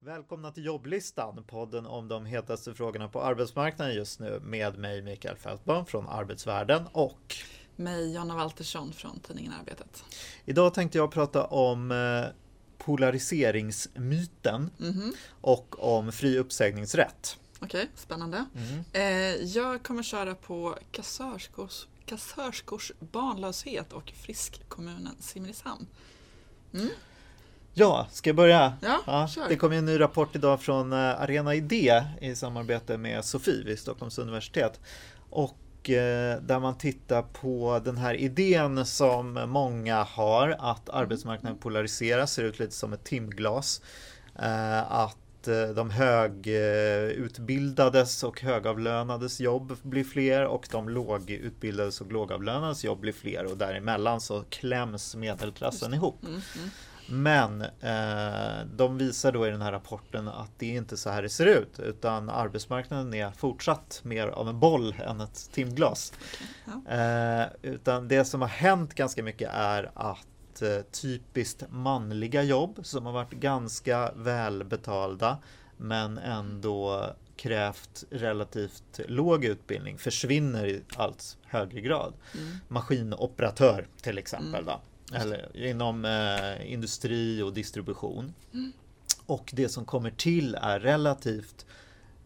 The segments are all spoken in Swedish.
Välkomna till jobblistan, podden om de hetaste frågorna på arbetsmarknaden just nu med mig Mikael Fältbom från Arbetsvärlden och mig Jonna Waltersson från tidningen Arbetet. Idag tänkte jag prata om eh, polariseringsmyten mm -hmm. och om fri uppsägningsrätt. Okej, okay, spännande. Mm. Eh, jag kommer köra på kassörskors, kassörskors barnlöshet och friskkommunen Simrishamn. Mm. Ja, ska jag börja? Ja, ja, det kom en ny rapport idag från eh, Arena Idé i samarbete med Sofie vid Stockholms universitet. Och eh, där man tittar på den här idén som många har att arbetsmarknaden polariseras, ser ut lite som ett timglas. Eh, att de högutbildades och högavlönades jobb blir fler och de lågutbildades och lågavlönades jobb blir fler och däremellan så kläms medelklassen ihop. Mm, mm. Men eh, de visar då i den här rapporten att det är inte så här det ser ut utan arbetsmarknaden är fortsatt mer av en boll än ett timglas. Ja. Eh, utan det som har hänt ganska mycket är att eh, typiskt manliga jobb som har varit ganska välbetalda men ändå krävt relativt låg utbildning försvinner i allt högre grad. Mm. Maskinoperatör till exempel. Mm. Eller inom eh, industri och distribution. Mm. Och det som kommer till är relativt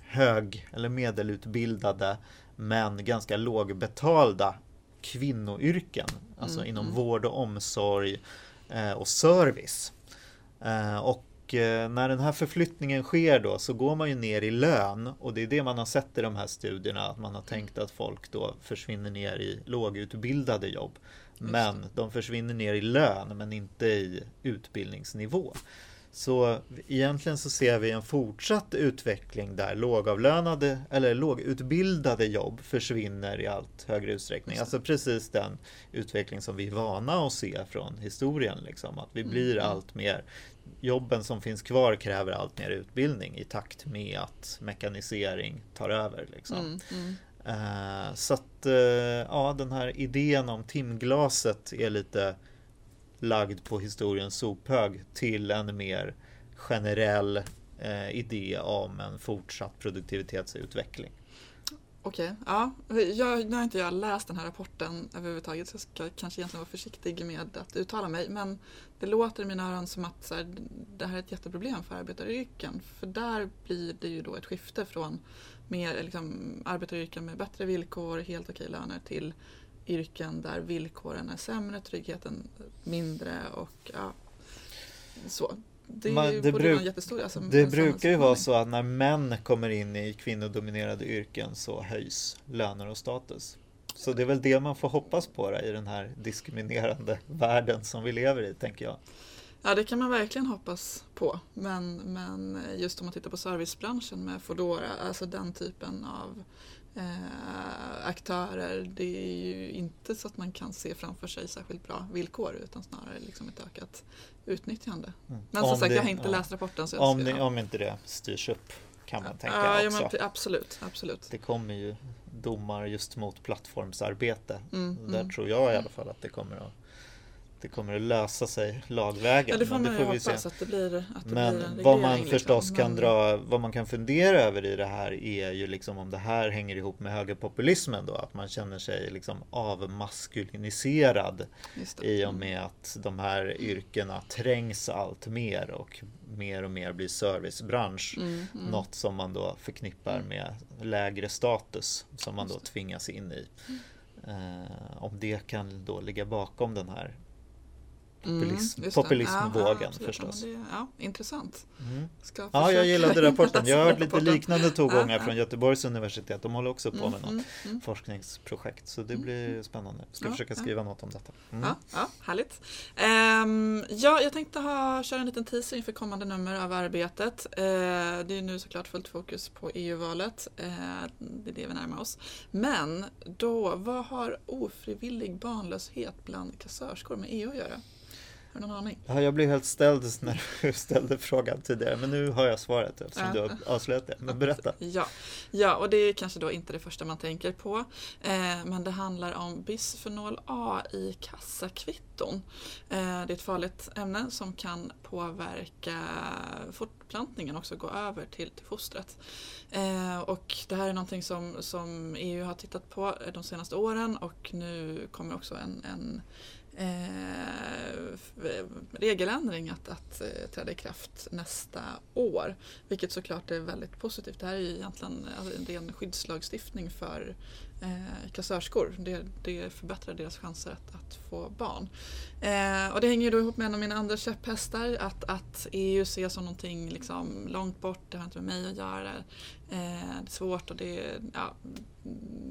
hög eller medelutbildade men ganska lågbetalda kvinnoyrken. Alltså mm. inom mm. vård och omsorg eh, och service. Eh, och eh, när den här förflyttningen sker då så går man ju ner i lön och det är det man har sett i de här studierna att man har tänkt att folk då försvinner ner i lågutbildade jobb. Men de försvinner ner i lön men inte i utbildningsnivå. Så egentligen så ser vi en fortsatt utveckling där lågavlönade eller lågutbildade jobb försvinner i allt högre utsträckning. Alltså precis den utveckling som vi är vana att se från historien. Liksom. Att vi blir mm. allt mer Jobben som finns kvar kräver allt mer utbildning i takt med att mekanisering tar över. Liksom. Mm, Eh, så att eh, ja, den här idén om timglaset är lite lagd på historiens sophög till en mer generell eh, idé om en fortsatt produktivitetsutveckling. Okej, okay, ja. Jag, nu har inte jag läst den här rapporten överhuvudtaget så jag ska kanske egentligen vara försiktig med att uttala mig. Men det låter i mina öron som att så här, det här är ett jätteproblem för arbetaryrken. För där blir det ju då ett skifte från mer liksom, arbetaryrken med bättre villkor, helt okej löner till yrken där villkoren är sämre, tryggheten mindre och ja, så. Det, Man, det, bruk, alltså, det brukar ju vara så att när män kommer in i kvinnodominerade yrken så höjs löner och status. Så det är väl det man får hoppas på i den här diskriminerande världen som vi lever i, tänker jag. Ja, det kan man verkligen hoppas på. Men, men just om man tittar på servicebranschen med Foodora, alltså den typen av eh, aktörer, det är ju inte så att man kan se framför sig särskilt bra villkor utan snarare liksom ett ökat utnyttjande. Mm. Men som om sagt, det, jag har inte ja. läst rapporten. Så om, det, om inte det styrs upp kan man tänka ja, också. Ja, absolut, absolut. Det kommer ju domar just mot plattformsarbete. Mm, Där mm. tror jag i alla fall att det kommer att det kommer att lösa sig lagvägen. Ja, det får man ju hoppas att det blir, att det Men blir en vad man liksom. förstås kan Men... dra, vad man kan fundera över i det här är ju liksom om det här hänger ihop med högerpopulismen då, att man känner sig liksom avmaskuliniserad i och med att de här yrkena trängs allt mer och mer och mer blir servicebransch. Mm, mm. Något som man då förknippar med lägre status som man då tvingas in i. Mm. Uh, om det kan då ligga bakom den här populism, mm, populismvågen ja, förstås. Ja, det, ja, intressant. Mm. ja, jag gillade rapporten. Jag har hört lite liknande tongångar från Göteborgs universitet. De håller också på med mm, något mm, mm. forskningsprojekt. Så det blir spännande. Jag ska försöka skriva något om detta. Ja, ja, härligt. Um, ja, jag tänkte ha, köra en liten teaser inför kommande nummer av Arbetet. Uh, det är nu såklart fullt fokus på EU-valet. Uh, det är det vi närmar oss. Men då, vad har ofrivillig barnlöshet bland kassörskor med EU att göra? Någon aning? Ja, jag blev helt ställd när du ställde frågan tidigare, men nu har jag svaret eftersom du har avslöjat det. Men berätta. Ja. ja, och det är kanske då inte det första man tänker på. Eh, men det handlar om bisfenol A i kassakvitton. Eh, det är ett farligt ämne som kan påverka fortplantningen, också gå över till, till fostret. Eh, och det här är någonting som, som EU har tittat på de senaste åren och nu kommer också en, en eh, regeländring att, att eh, träda i kraft nästa år. Vilket såklart är väldigt positivt. Det här är ju egentligen alltså, en ren skyddslagstiftning för eh, kassörskor. Det, det förbättrar deras chanser att, att få barn. Eh, och det hänger ju då ihop med en av mina andra käpphästar. Att, att EU ses som någonting liksom långt bort, det har inte med mig att göra. Eh, det är svårt och det, ja,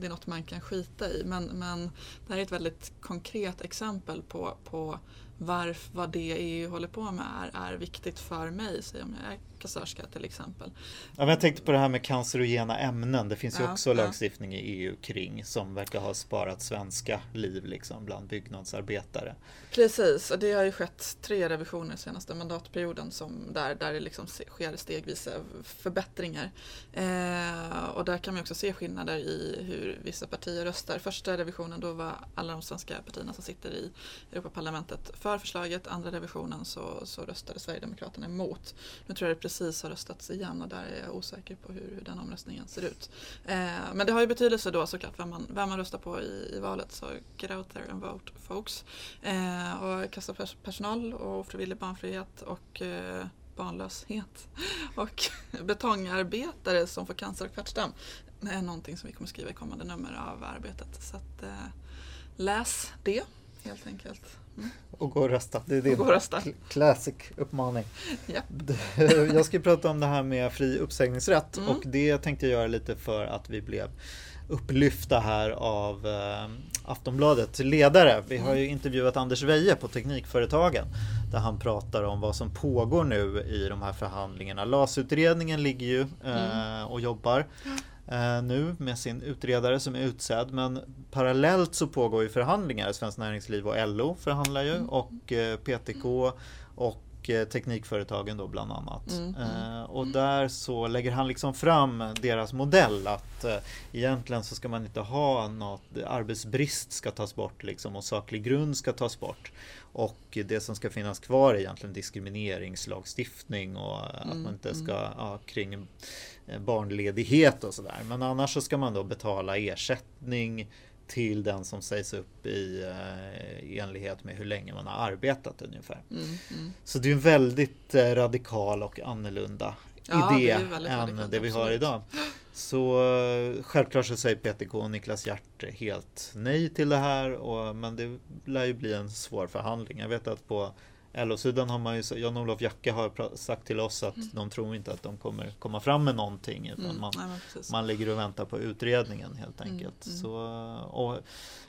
det är något man kan skita i. Men, men det här är ett väldigt konkret exempel på, på varför, vad det EU håller på med är, är viktigt för mig, säg om jag är kassörska till exempel. Ja, jag tänkte på det här med cancerogena ämnen. Det finns ju ja, också ja. lagstiftning i EU kring som verkar ha sparat svenska liv liksom bland byggnadsarbetare. Precis, och det har ju skett tre revisioner senaste mandatperioden som där, där det liksom sker stegvisa förbättringar. Eh, och där kan man också se skillnader i hur vissa partier röstar. Första revisionen då var alla de svenska partierna som sitter i Europaparlamentet för förslaget. Andra revisionen så, så röstade Sverigedemokraterna emot. Nu tror jag det precis har röstats igen och där är jag osäker på hur, hur den omröstningen ser ut. Eh, men det har ju betydelse då såklart vem man, vem man röstar på i, i valet så get out there and vote folks. Eh, och kassapersonal och frivillig barnfrihet och eh, barnlöshet och betongarbetare som får cancer och kvartsdamm är någonting som vi kommer skriva i kommande nummer av arbetet. Så att, eh, läs det helt enkelt. Och gå och rösta. Det är din rösta. classic uppmaning. Ja. Jag ska prata om det här med fri uppsägningsrätt mm. och det tänkte jag göra lite för att vi blev upplyfta här av eh, Aftonbladets ledare. Vi har ju mm. intervjuat Anders Weje på Teknikföretagen där han pratar om vad som pågår nu i de här förhandlingarna. LAS-utredningen ligger ju mm. och jobbar nu med sin utredare som är utsedd. Men parallellt så pågår ju förhandlingar. Svenskt Näringsliv och LO förhandlar ju mm. och eh, PTK och eh, Teknikföretagen då bland annat. Mm, mm. Eh, och där så lägger han liksom fram deras modell att eh, egentligen så ska man inte ha något, arbetsbrist ska tas bort liksom och saklig grund ska tas bort. Och det som ska finnas kvar är egentligen diskrimineringslagstiftning och att mm, man inte ska, mm. ja, kring eh, barnledighet och sådär. Men annars så ska man då betala ersättning till den som sägs upp i, eh, i enlighet med hur länge man har arbetat ungefär. Mm, mm. Så det är en väldigt eh, radikal och annorlunda ja, idé än radikalt, det vi har idag. Så eh, självklart så säger PTK och Niklas Hjärt helt nej till det här. Och, men det lär ju bli en svår förhandling. Jag vet att på LO-sidan har man ju, Jan-Olof Jacke har sagt till oss att mm. de tror inte att de kommer komma fram med någonting. Utan mm. man, Nej, man ligger och väntar på utredningen helt mm, enkelt. Mm. Så, och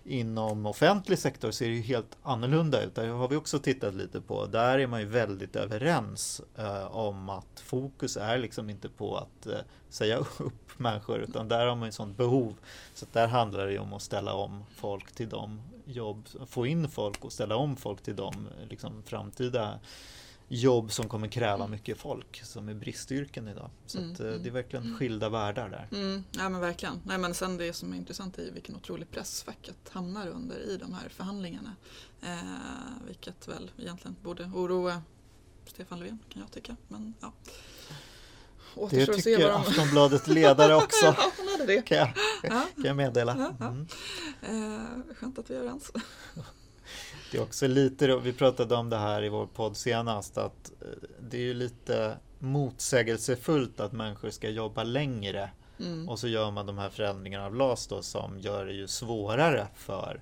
inom offentlig sektor ser det ju helt annorlunda ut. Där har vi också tittat lite på. Där är man ju väldigt överens eh, om att fokus är liksom inte på att eh, säga upp människor utan där har man ju sånt behov. Så där handlar det ju om att ställa om folk till de jobb, få in folk och ställa om folk till de liksom, framtida jobb som kommer kräva mycket folk som är bristyrken idag. Så mm, att, eh, mm, det är verkligen mm. skilda världar där. Mm, ja men verkligen. Nej, men sen det som är intressant är ju vilken otrolig press facket hamnar under i de här förhandlingarna. Eh, vilket väl egentligen borde oroa Stefan Löfven kan jag tycka. Men, ja. Det tycker de... Aftonbladet ledare också. ja, hon hade det. Kan jag, ja. kan jag meddela. Mm. Eh, skönt att vi är överens. Det är också lite, vi pratade om det här i vår podd senast, att eh, det är ju lite motsägelsefullt att människor ska jobba längre. Mm. Och så gör man de här förändringarna av LAS då som gör det ju svårare för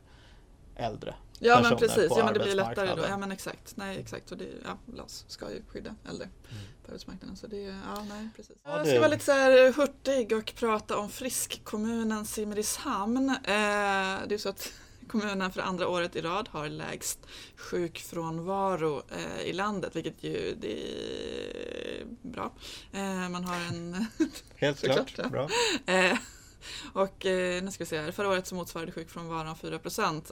äldre Ja men precis, ja, men det blir lättare då. Ja men exakt, nej exakt. Och det, ja, LAS ska ju skydda äldre mm. på arbetsmarknaden. Så det, ja nej precis. Ja, Jag ska vara lite så här hurtig och prata om friskkommunen Simrishamn. Eh, det är så att kommunen för andra året i rad har lägst sjukfrånvaro eh, i landet, vilket ju det är bra. Eh, man har en... Helt klart, ja. bra. Och eh, nu ska vi se här. Förra året så motsvarade sjukfrånvaron 4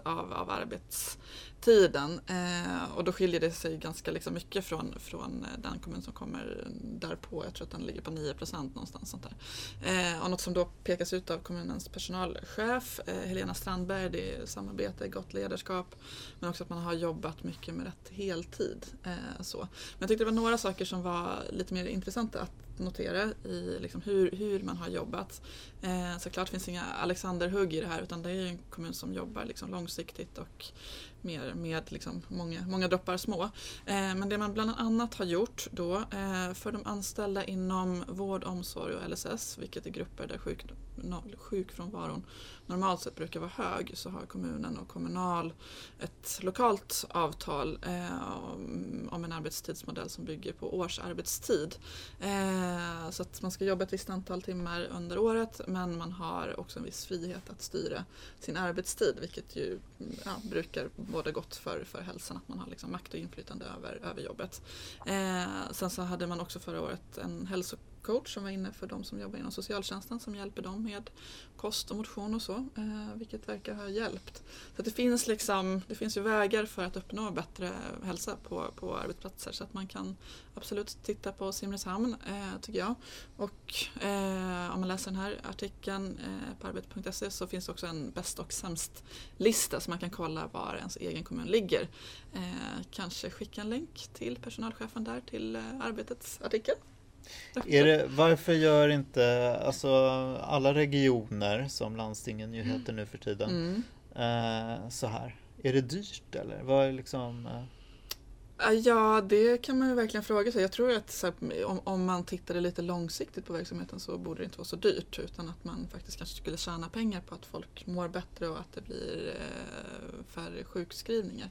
av, av arbetstiden. Eh, och då skiljer det sig ganska liksom mycket från, från den kommun som kommer därpå. Jag tror att den ligger på 9% någonstans. Sånt där. Eh, och något som då pekas ut av kommunens personalchef eh, Helena Strandberg, det är samarbete, gott ledarskap men också att man har jobbat mycket med rätt heltid. Eh, så. Men jag tyckte det var några saker som var lite mer intressanta att notera i liksom hur, hur man har jobbat. Eh, såklart finns inga Alexanderhugg i det här utan det är en kommun som jobbar liksom långsiktigt och mer med liksom många, många droppar små. Eh, men det man bland annat har gjort då eh, för de anställda inom vård, omsorg och LSS, vilket är grupper där sjuk, no, sjukfrånvaron normalt sett brukar vara hög, så har kommunen och Kommunal ett lokalt avtal eh, om, om en arbetstidsmodell som bygger på årsarbetstid. Eh, så att man ska jobba ett visst antal timmar under året men man har också en viss frihet att styra sin arbetstid vilket ju ja, brukar båda gott för, för hälsan att man har liksom makt och inflytande över, över jobbet. Eh, sen så hade man också förra året en hälso coach som var inne för de som jobbar inom socialtjänsten som hjälper dem med kost och motion och så, eh, vilket verkar ha hjälpt. Så det, finns liksom, det finns ju vägar för att uppnå bättre hälsa på, på arbetsplatser så att man kan absolut titta på Simrishamn eh, tycker jag. Och eh, om man läser den här artikeln eh, på arbete.se så finns det också en bäst och sämst lista så man kan kolla var ens egen kommun ligger. Eh, kanske skicka en länk till personalchefen där till eh, Arbetets artikel. Det, varför gör inte alltså, alla regioner, som landstingen ju heter nu för tiden, mm. eh, så här? Är det dyrt eller? Vad är liksom, eh... Ja, det kan man ju verkligen fråga sig. Jag tror att här, om, om, man tittade lite långsiktigt på verksamheten så borde det inte vara så dyrt utan att man faktiskt kanske skulle tjäna pengar på att folk mår bättre och att det blir eh, färre sjukskrivningar.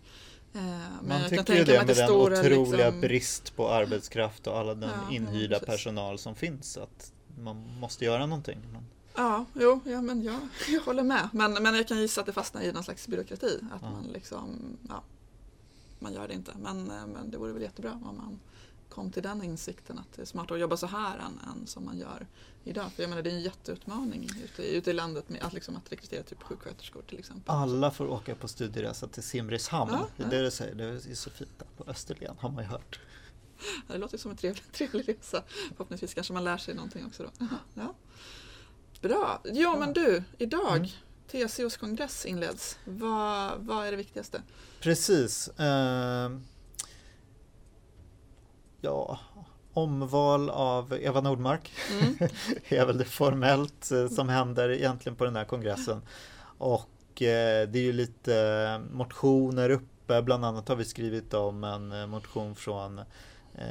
Eh, men Man tycker ju det med den otroliga liksom... brist på arbetskraft och alla den ja, inhyrda ja, personal som finns. Att man måste göra någonting. Men... Ja, jo, ja, men jag, jag håller med. Men, men jag kan gissa att det fastnar i någon slags byråkrati. Att ja. man liksom, ja, man gör det inte. Men, eh, men det vore väl jättebra om man kom till den insikten att det är smartare att jobba så här än, än som man gör idag. För jag menar det är en jätteutmaning ute, ute i landet med att, liksom, att rekrytera typ sjuksköterskor till exempel. Alla får åka på studieresa till Simrishamn. Ja, det är det du säger, det är så fint där på Österlen har man ju hört. Det låter som en trevlig, trevlig resa. Förhoppningsvis kanske man lär sig någonting också då. Ja. Bra! Ja men du, idag mm. TCOs kongress inleds. Vad, vad är det viktigaste? Precis. Eh, ja, omval av Eva Nordmark mm. är väl det formellt eh, som händer egentligen på den här kongressen. Och eh, det är ju lite motioner uppe, bland annat har vi skrivit om en eh, motion från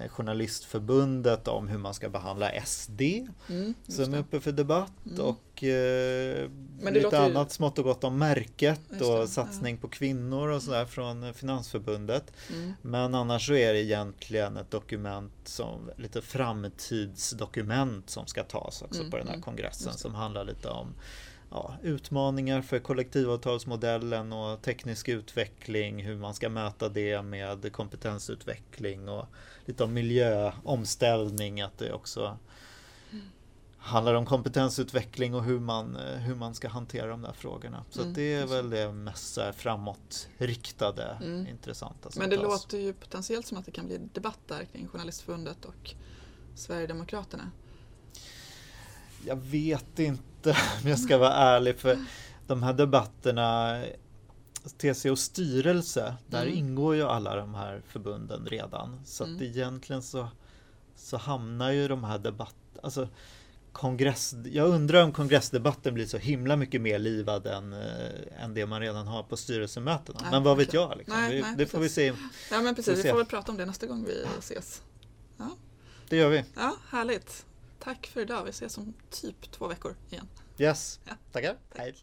Journalistförbundet om hur man ska behandla SD mm, som är uppe för debatt mm. och eh, lite annat ju... smått och gott om märket och satsning ja. på kvinnor och sådär från Finansförbundet. Mm. Men annars så är det egentligen ett dokument som lite framtidsdokument som ska tas också mm, på den här mm, kongressen som handlar lite om ja, utmaningar för kollektivavtalsmodellen och teknisk utveckling, hur man ska möta det med kompetensutveckling och lite om miljöomställning, att det också mm. handlar om kompetensutveckling och hur man, hur man ska hantera de där frågorna. Så mm, det är väl det mest framåtriktade, mm. intressanta. Men det tas. låter ju potentiellt som att det kan bli debatt där kring Journalistförbundet och Sverigedemokraterna. Jag vet inte om jag ska vara ärlig för de här debatterna TCOs styrelse, där mm. ingår ju alla de här förbunden redan. Så mm. att egentligen så, så hamnar ju de här debatterna, alltså kongress, jag undrar om kongressdebatten blir så himla mycket mer livad än, äh, än det man redan har på styrelsemötena. Nej, men vad vet jag? Liksom. Nej, vi, nej, det får vi se. Ja men precis, vi får väl prata om det nästa gång vi ses. Ja. Det gör vi. Ja, härligt. Tack för idag. Vi ses om typ två veckor igen. Yes, ja. tackar. Tack. Hej.